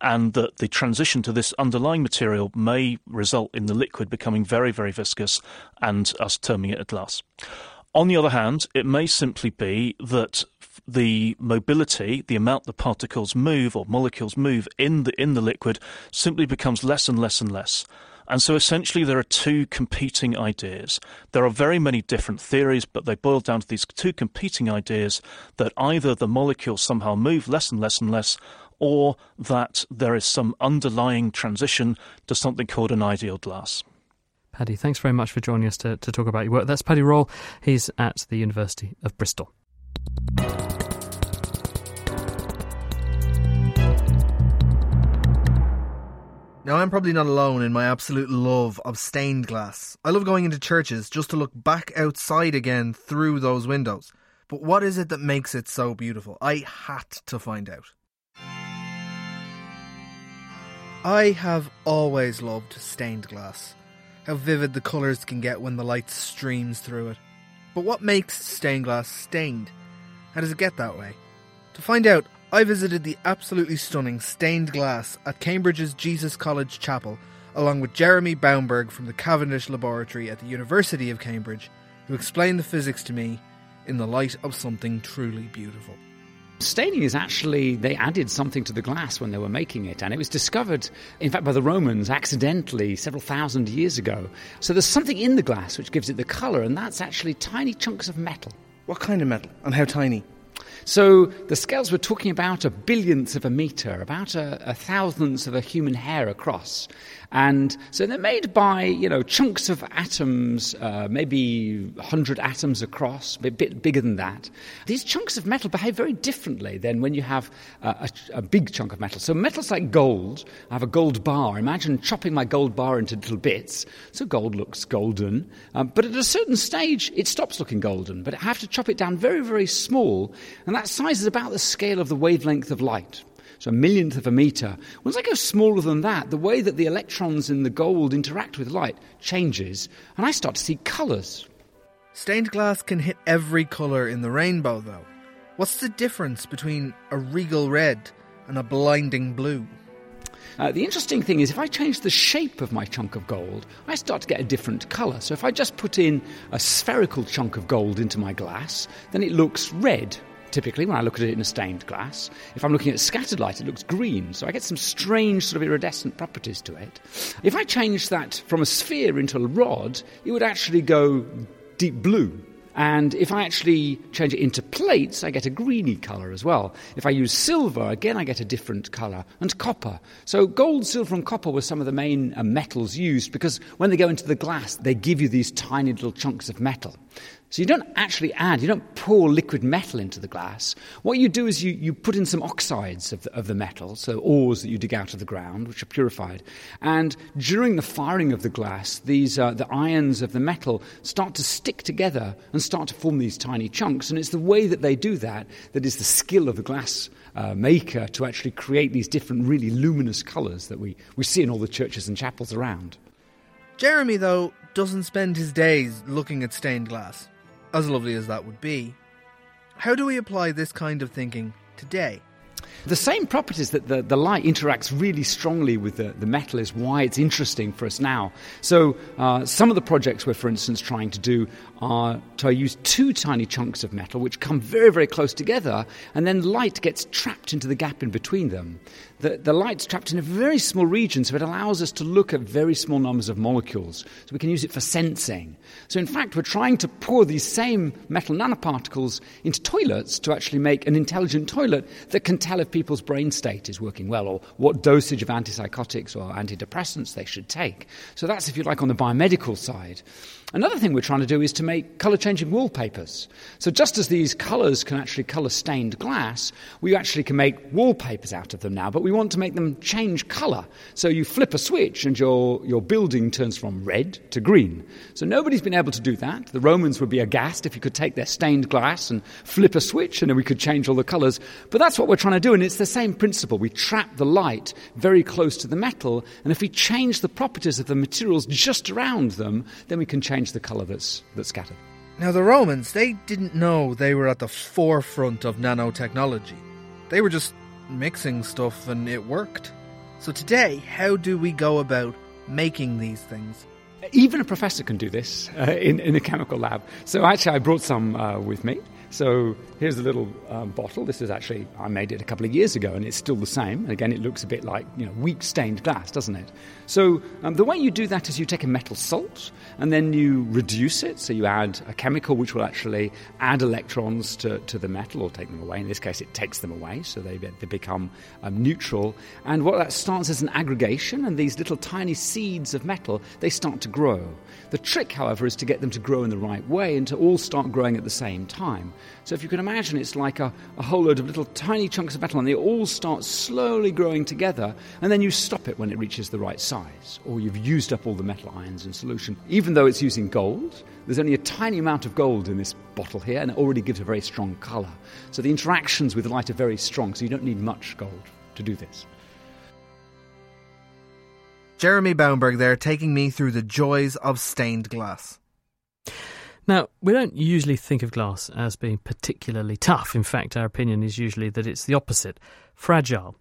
and that the transition to this underlying material may result in the liquid becoming very, very viscous and us terming it a glass. On the other hand, it may simply be that the mobility, the amount the particles move or molecules move in the in the liquid, simply becomes less and less and less. And so essentially, there are two competing ideas. There are very many different theories, but they boil down to these two competing ideas that either the molecules somehow move less and less and less, or that there is some underlying transition to something called an ideal glass. Paddy, thanks very much for joining us to, to talk about your work. That's Paddy Royall. He's at the University of Bristol. Now, I'm probably not alone in my absolute love of stained glass. I love going into churches just to look back outside again through those windows. But what is it that makes it so beautiful? I had to find out. I have always loved stained glass. How vivid the colours can get when the light streams through it. But what makes stained glass stained? How does it get that way? To find out, I visited the absolutely stunning stained glass at Cambridge's Jesus College Chapel, along with Jeremy Baumberg from the Cavendish Laboratory at the University of Cambridge, who explained the physics to me in the light of something truly beautiful. Staining is actually, they added something to the glass when they were making it, and it was discovered, in fact, by the Romans accidentally several thousand years ago. So there's something in the glass which gives it the colour, and that's actually tiny chunks of metal. What kind of metal, and how tiny? So the scales we're talking about a billionth of a metre, about a, a thousandth of a human hair across. And so they're made by, you know, chunks of atoms, uh, maybe 100 atoms across, a bit bigger than that. These chunks of metal behave very differently than when you have a, a, a big chunk of metal. So metals like gold, I have a gold bar. Imagine chopping my gold bar into little bits. So gold looks golden. Um, but at a certain stage, it stops looking golden. But I have to chop it down very, very small. And that size is about the scale of the wavelength of light so a millionth of a meter. Once I go smaller than that, the way that the electrons in the gold interact with light changes, and I start to see colours. Stained glass can hit every colour in the rainbow, though. What's the difference between a regal red and a blinding blue? Uh, the interesting thing is, if I change the shape of my chunk of gold, I start to get a different colour. So if I just put in a spherical chunk of gold into my glass, then it looks red typically when I look at it in a stained glass. If I'm looking at scattered light, it looks green, so I get some strange sort of iridescent properties to it. If I change that from a sphere into a rod, it would actually go deep blue. And if I actually change it into plates, I get a greeny colour as well. If I use silver, again, I get a different colour. And copper. So gold, silver, and copper were some of the main uh, metals used because when they go into the glass, they give you these tiny little chunks of metal. So you don't actually add, you don't pour liquid metal into the glass. What you do is you, you put in some oxides of the, of the metal, so ores that you dig out of the ground, which are purified. And during the firing of the glass, these, uh, the ions of the metal start to stick together and start to form these tiny chunks. And it's the way that they do that that is the skill of the glass uh, maker to actually create these different, really luminous colours that we, we see in all the churches and chapels around. Jeremy, though, doesn't spend his days looking at stained glass. As lovely as that would be, how do we apply this kind of thinking today? The same properties that the, the light interacts really strongly with the, the metal is why it's interesting for us now. So, uh, some of the projects we're, for instance, trying to do are to use two tiny chunks of metal which come very, very close together, and then light gets trapped into the gap in between them. The, the light's trapped in a very small region, so it allows us to look at very small numbers of molecules. So, we can use it for sensing. So, in fact, we're trying to pour these same metal nanoparticles into toilets to actually make an intelligent toilet that can tell if people's brain state is working well or what dosage of antipsychotics or antidepressants they should take. So, that's, if you like, on the biomedical side. Another thing we're trying to do is to make color changing wallpapers. So, just as these colors can actually color stained glass, we actually can make wallpapers out of them now, but we want to make them change color. So, you flip a switch and your, your building turns from red to green. So, nobody's been able to do that. The Romans would be aghast if you could take their stained glass and flip a switch and then we could change all the colors. But that's what we're trying to do, and it's the same principle. We trap the light very close to the metal, and if we change the properties of the materials just around them, then we can change change the colour that's, that's scattered. Now, the Romans, they didn't know they were at the forefront of nanotechnology. They were just mixing stuff and it worked. So, today, how do we go about making these things? Even a professor can do this uh, in, in a chemical lab. So, actually, I brought some uh, with me. So here's a little um, bottle. This is actually, I made it a couple of years ago and it's still the same. And again, it looks a bit like, you know, weak stained glass, doesn't it? So um, the way you do that is you take a metal salt and then you reduce it. So you add a chemical which will actually add electrons to, to the metal or take them away. In this case, it takes them away. So they, they become um, neutral. And what that starts is an aggregation and these little tiny seeds of metal, they start to grow. The trick, however, is to get them to grow in the right way and to all start growing at the same time. So if you can imagine, it's like a, a whole load of little tiny chunks of metal, and they all start slowly growing together, and then you stop it when it reaches the right size, or you've used up all the metal ions in solution. Even though it's using gold, there's only a tiny amount of gold in this bottle here, and it already gives a very strong colour. So the interactions with light are very strong, so you don't need much gold to do this. Jeremy Baumberg there taking me through the joys of stained glass. Now, we don't usually think of glass as being particularly tough. In fact, our opinion is usually that it's the opposite fragile.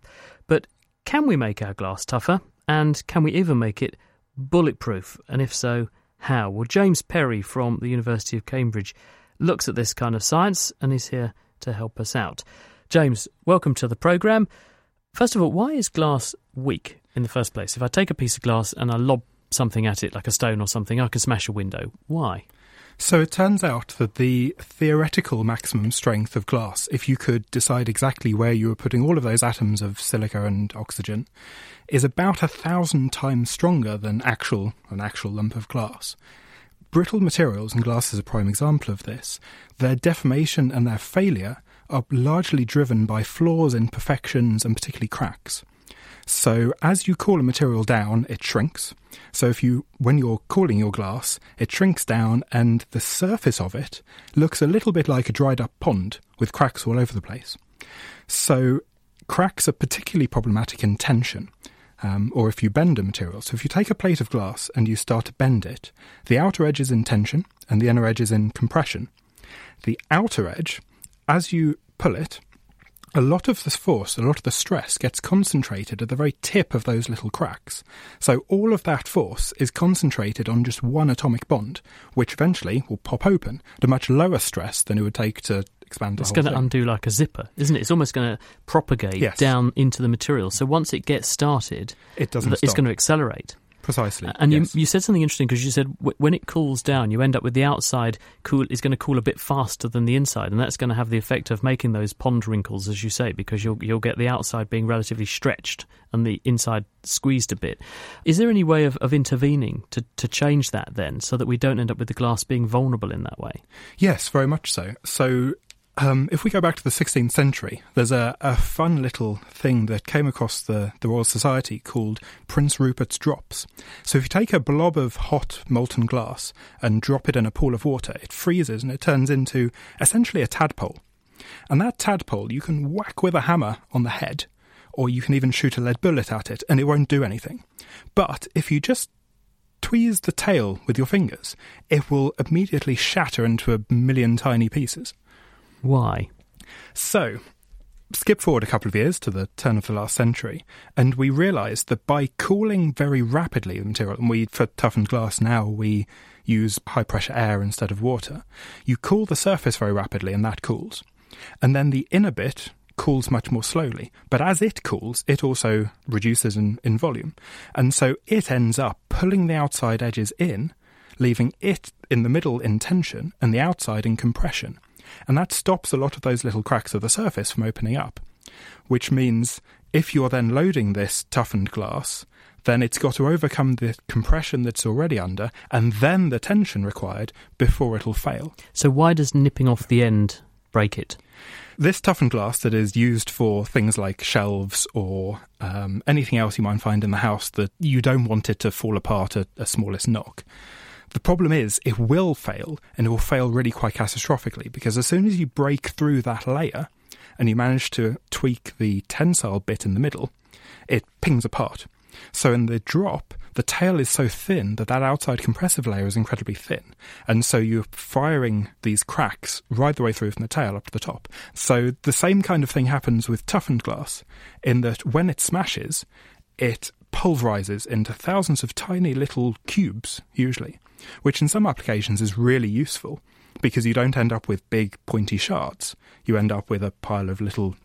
But can we make our glass tougher? And can we even make it bulletproof? And if so, how? Well, James Perry from the University of Cambridge looks at this kind of science and is here to help us out. James, welcome to the programme. First of all, why is glass weak in the first place? If I take a piece of glass and I lob something at it, like a stone or something, I can smash a window. Why? So it turns out that the theoretical maximum strength of glass, if you could decide exactly where you were putting all of those atoms of silica and oxygen, is about a thousand times stronger than actual an actual lump of glass. Brittle materials, and glass is a prime example of this, their deformation and their failure are largely driven by flaws, imperfections, and particularly cracks. So as you cool a material down, it shrinks. So if you, when you're cooling your glass, it shrinks down and the surface of it looks a little bit like a dried up pond with cracks all over the place. So cracks are particularly problematic in tension. Um, or if you bend a material. So if you take a plate of glass and you start to bend it, the outer edge is in tension and the inner edge is in compression. The outer edge, as you pull it, a lot of the force, a lot of the stress gets concentrated at the very tip of those little cracks. So all of that force is concentrated on just one atomic bond, which eventually will pop open at a much lower stress than it would take to expand It's going to undo like a zipper, isn't it? It's almost going to propagate yes. down into the material. So once it gets started, it doesn't it's stop. going to accelerate. Precisely. And yes. you, you said something interesting because you said w- when it cools down, you end up with the outside cool is going to cool a bit faster than the inside, and that's going to have the effect of making those pond wrinkles, as you say, because you'll you'll get the outside being relatively stretched and the inside squeezed a bit. Is there any way of, of intervening to, to change that then, so that we don't end up with the glass being vulnerable in that way? Yes, very much so. So um, if we go back to the 16th century, there's a, a fun little thing that came across the, the Royal Society called Prince Rupert's drops. So if you take a blob of hot molten glass and drop it in a pool of water, it freezes and it turns into essentially a tadpole. And that tadpole you can whack with a hammer on the head, or you can even shoot a lead bullet at it, and it won't do anything. But if you just tweeze the tail with your fingers, it will immediately shatter into a million tiny pieces. Why? So, skip forward a couple of years to the turn of the last century, and we realised that by cooling very rapidly the material, and we, for toughened glass now, we use high pressure air instead of water, you cool the surface very rapidly, and that cools. And then the inner bit cools much more slowly. But as it cools, it also reduces in, in volume. And so it ends up pulling the outside edges in, leaving it in the middle in tension and the outside in compression. And that stops a lot of those little cracks of the surface from opening up. Which means if you're then loading this toughened glass, then it's got to overcome the compression that's already under and then the tension required before it'll fail. So, why does nipping off the end break it? This toughened glass that is used for things like shelves or um, anything else you might find in the house that you don't want it to fall apart at a smallest knock. The problem is it will fail and it will fail really quite catastrophically because as soon as you break through that layer and you manage to tweak the tensile bit in the middle, it pings apart. So in the drop, the tail is so thin that that outside compressive layer is incredibly thin. And so you're firing these cracks right the way through from the tail up to the top. So the same kind of thing happens with toughened glass in that when it smashes, it pulverizes into thousands of tiny little cubes, usually, which in some applications is really useful because you don't end up with big pointy shards. You end up with a pile of little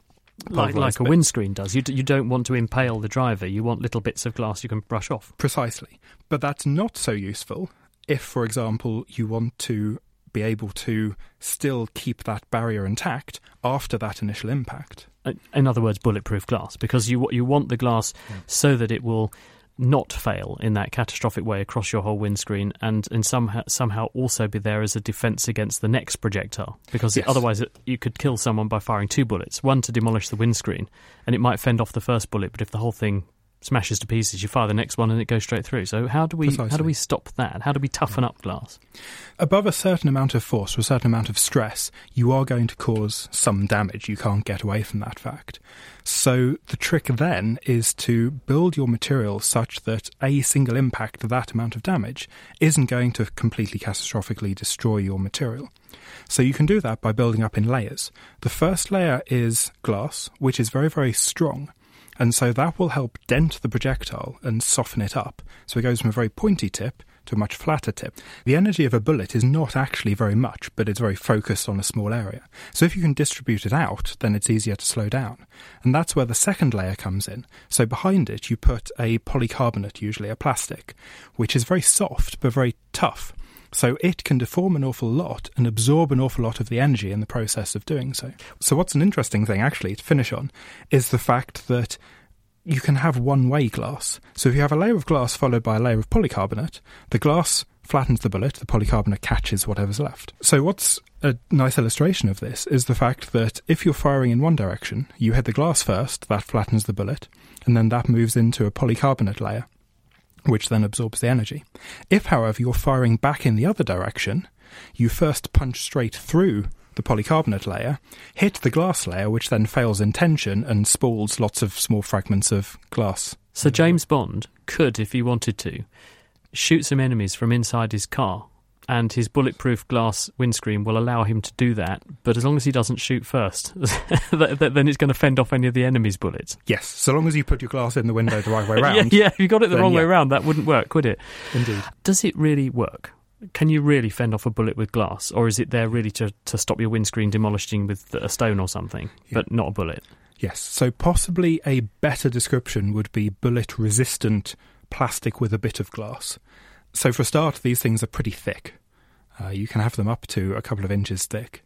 like, like a windscreen does. You, d- you don't want to impale the driver. You want little bits of glass you can brush off. Precisely. But that's not so useful if, for example, you want to be able to still keep that barrier intact after that initial impact. Uh, in other words, bulletproof glass, because you you want the glass yeah. so that it will not fail in that catastrophic way across your whole windscreen and, and somehow, somehow also be there as a defense against the next projectile. Because yes. otherwise, it, you could kill someone by firing two bullets one to demolish the windscreen, and it might fend off the first bullet, but if the whole thing smashes to pieces, you fire the next one and it goes straight through. So how do we Precisely. how do we stop that? How do we toughen up glass? Above a certain amount of force or a certain amount of stress, you are going to cause some damage. You can't get away from that fact. So the trick then is to build your material such that a single impact of that amount of damage isn't going to completely catastrophically destroy your material. So you can do that by building up in layers. The first layer is glass, which is very, very strong and so that will help dent the projectile and soften it up. So it goes from a very pointy tip to a much flatter tip. The energy of a bullet is not actually very much, but it's very focused on a small area. So if you can distribute it out, then it's easier to slow down. And that's where the second layer comes in. So behind it, you put a polycarbonate, usually a plastic, which is very soft but very tough. So it can deform an awful lot and absorb an awful lot of the energy in the process of doing so. So, what's an interesting thing, actually, to finish on, is the fact that you can have one way glass. So, if you have a layer of glass followed by a layer of polycarbonate, the glass flattens the bullet, the polycarbonate catches whatever's left. So, what's a nice illustration of this is the fact that if you're firing in one direction, you hit the glass first, that flattens the bullet, and then that moves into a polycarbonate layer which then absorbs the energy. If, however, you're firing back in the other direction, you first punch straight through the polycarbonate layer, hit the glass layer, which then fails in tension and spalls lots of small fragments of glass. So James Bond could, if he wanted to, shoot some enemies from inside his car and his bulletproof glass windscreen will allow him to do that. But as long as he doesn't shoot first, then it's going to fend off any of the enemy's bullets. Yes, so long as you put your glass in the window the right way around. yeah, yeah, if you got it the wrong yeah. way around, that wouldn't work, would it? Indeed. Does it really work? Can you really fend off a bullet with glass, or is it there really to, to stop your windscreen demolishing with a stone or something, yeah. but not a bullet? Yes, so possibly a better description would be bullet resistant plastic with a bit of glass. So, for a start, these things are pretty thick. Uh, you can have them up to a couple of inches thick.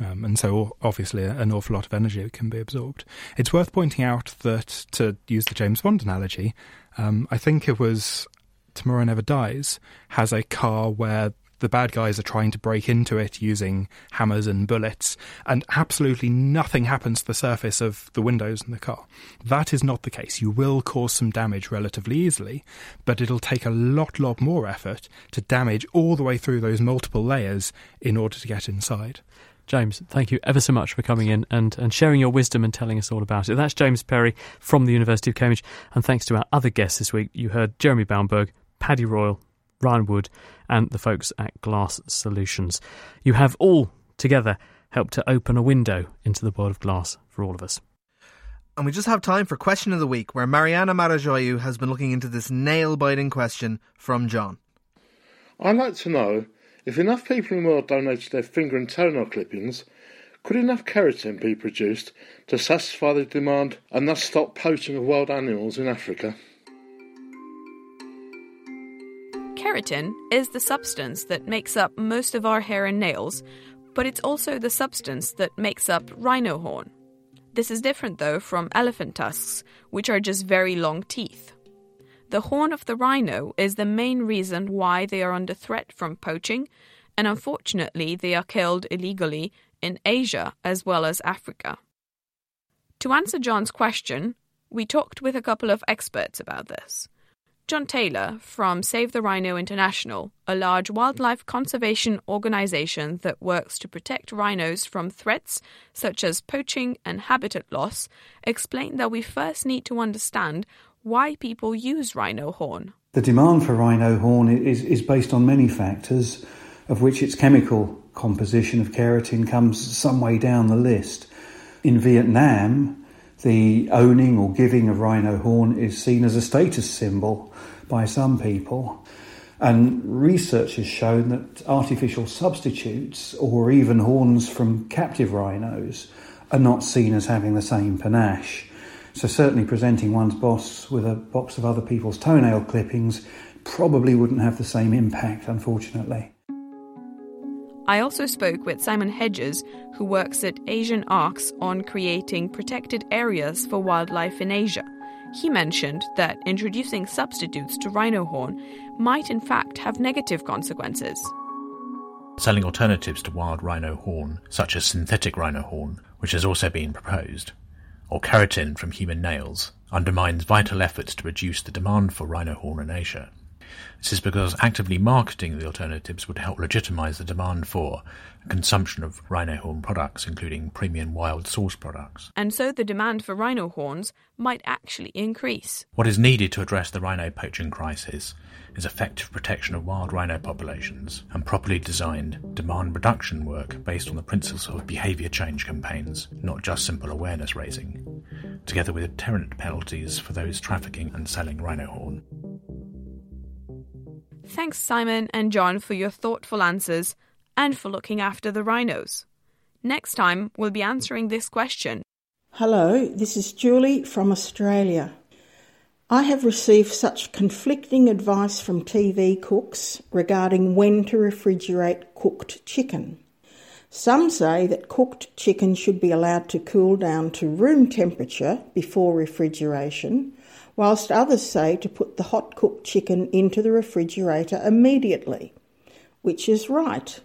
Um, and so, obviously, an awful lot of energy can be absorbed. It's worth pointing out that, to use the James Bond analogy, um, I think it was Tomorrow Never Dies has a car where the bad guys are trying to break into it using hammers and bullets, and absolutely nothing happens to the surface of the windows in the car. That is not the case. You will cause some damage relatively easily, but it'll take a lot, lot more effort to damage all the way through those multiple layers in order to get inside. James, thank you ever so much for coming in and, and sharing your wisdom and telling us all about it. That's James Perry from the University of Cambridge. And thanks to our other guests this week, you heard Jeremy Baumberg, Paddy Royall, Ryan Wood, and the folks at Glass Solutions. You have all together helped to open a window into the world of glass for all of us. And we just have time for question of the week, where Mariana Marajoyu has been looking into this nail biting question from John. I'd like to know if enough people in the world donated their finger and toenail clippings, could enough keratin be produced to satisfy the demand and thus stop poaching of wild animals in Africa? Keratin is the substance that makes up most of our hair and nails, but it's also the substance that makes up rhino horn. This is different, though, from elephant tusks, which are just very long teeth. The horn of the rhino is the main reason why they are under threat from poaching, and unfortunately, they are killed illegally in Asia as well as Africa. To answer John's question, we talked with a couple of experts about this. John Taylor from Save the Rhino International, a large wildlife conservation organization that works to protect rhinos from threats such as poaching and habitat loss, explained that we first need to understand why people use rhino horn. The demand for rhino horn is, is based on many factors, of which its chemical composition of keratin comes some way down the list. In Vietnam, the owning or giving of rhino horn is seen as a status symbol by some people. And research has shown that artificial substitutes or even horns from captive rhinos are not seen as having the same panache. So, certainly presenting one's boss with a box of other people's toenail clippings probably wouldn't have the same impact, unfortunately. I also spoke with Simon Hedges, who works at Asian Arks on creating protected areas for wildlife in Asia. He mentioned that introducing substitutes to rhino horn might in fact have negative consequences. Selling alternatives to wild rhino horn, such as synthetic rhino horn, which has also been proposed, or keratin from human nails, undermines vital efforts to reduce the demand for rhino horn in Asia. This is because actively marketing the alternatives would help legitimize the demand for consumption of rhino horn products, including premium wild source products. And so the demand for rhino horns might actually increase. What is needed to address the rhino poaching crisis is effective protection of wild rhino populations and properly designed demand reduction work based on the principles of behaviour change campaigns, not just simple awareness raising, together with deterrent penalties for those trafficking and selling rhino horn. Thanks, Simon and John, for your thoughtful answers and for looking after the rhinos. Next time, we'll be answering this question. Hello, this is Julie from Australia. I have received such conflicting advice from TV cooks regarding when to refrigerate cooked chicken. Some say that cooked chicken should be allowed to cool down to room temperature before refrigeration, whilst others say to put the hot cooked chicken into the refrigerator immediately. Which is right?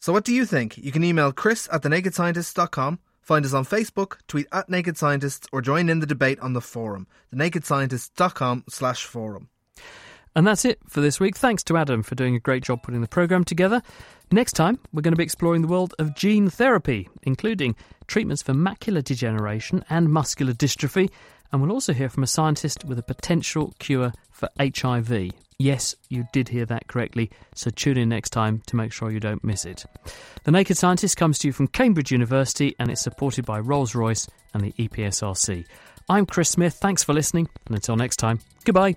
So, what do you think? You can email chris at thenakedscientist.com, find us on Facebook, tweet at Naked Scientists, or join in the debate on the forum, thenakedscientist.com slash forum. And that's it for this week. Thanks to Adam for doing a great job putting the programme together. Next time, we're going to be exploring the world of gene therapy, including treatments for macular degeneration and muscular dystrophy, and we'll also hear from a scientist with a potential cure for HIV. Yes, you did hear that correctly, so tune in next time to make sure you don't miss it. The Naked Scientist comes to you from Cambridge University and it's supported by Rolls Royce and the EPSRC. I'm Chris Smith, thanks for listening, and until next time, goodbye.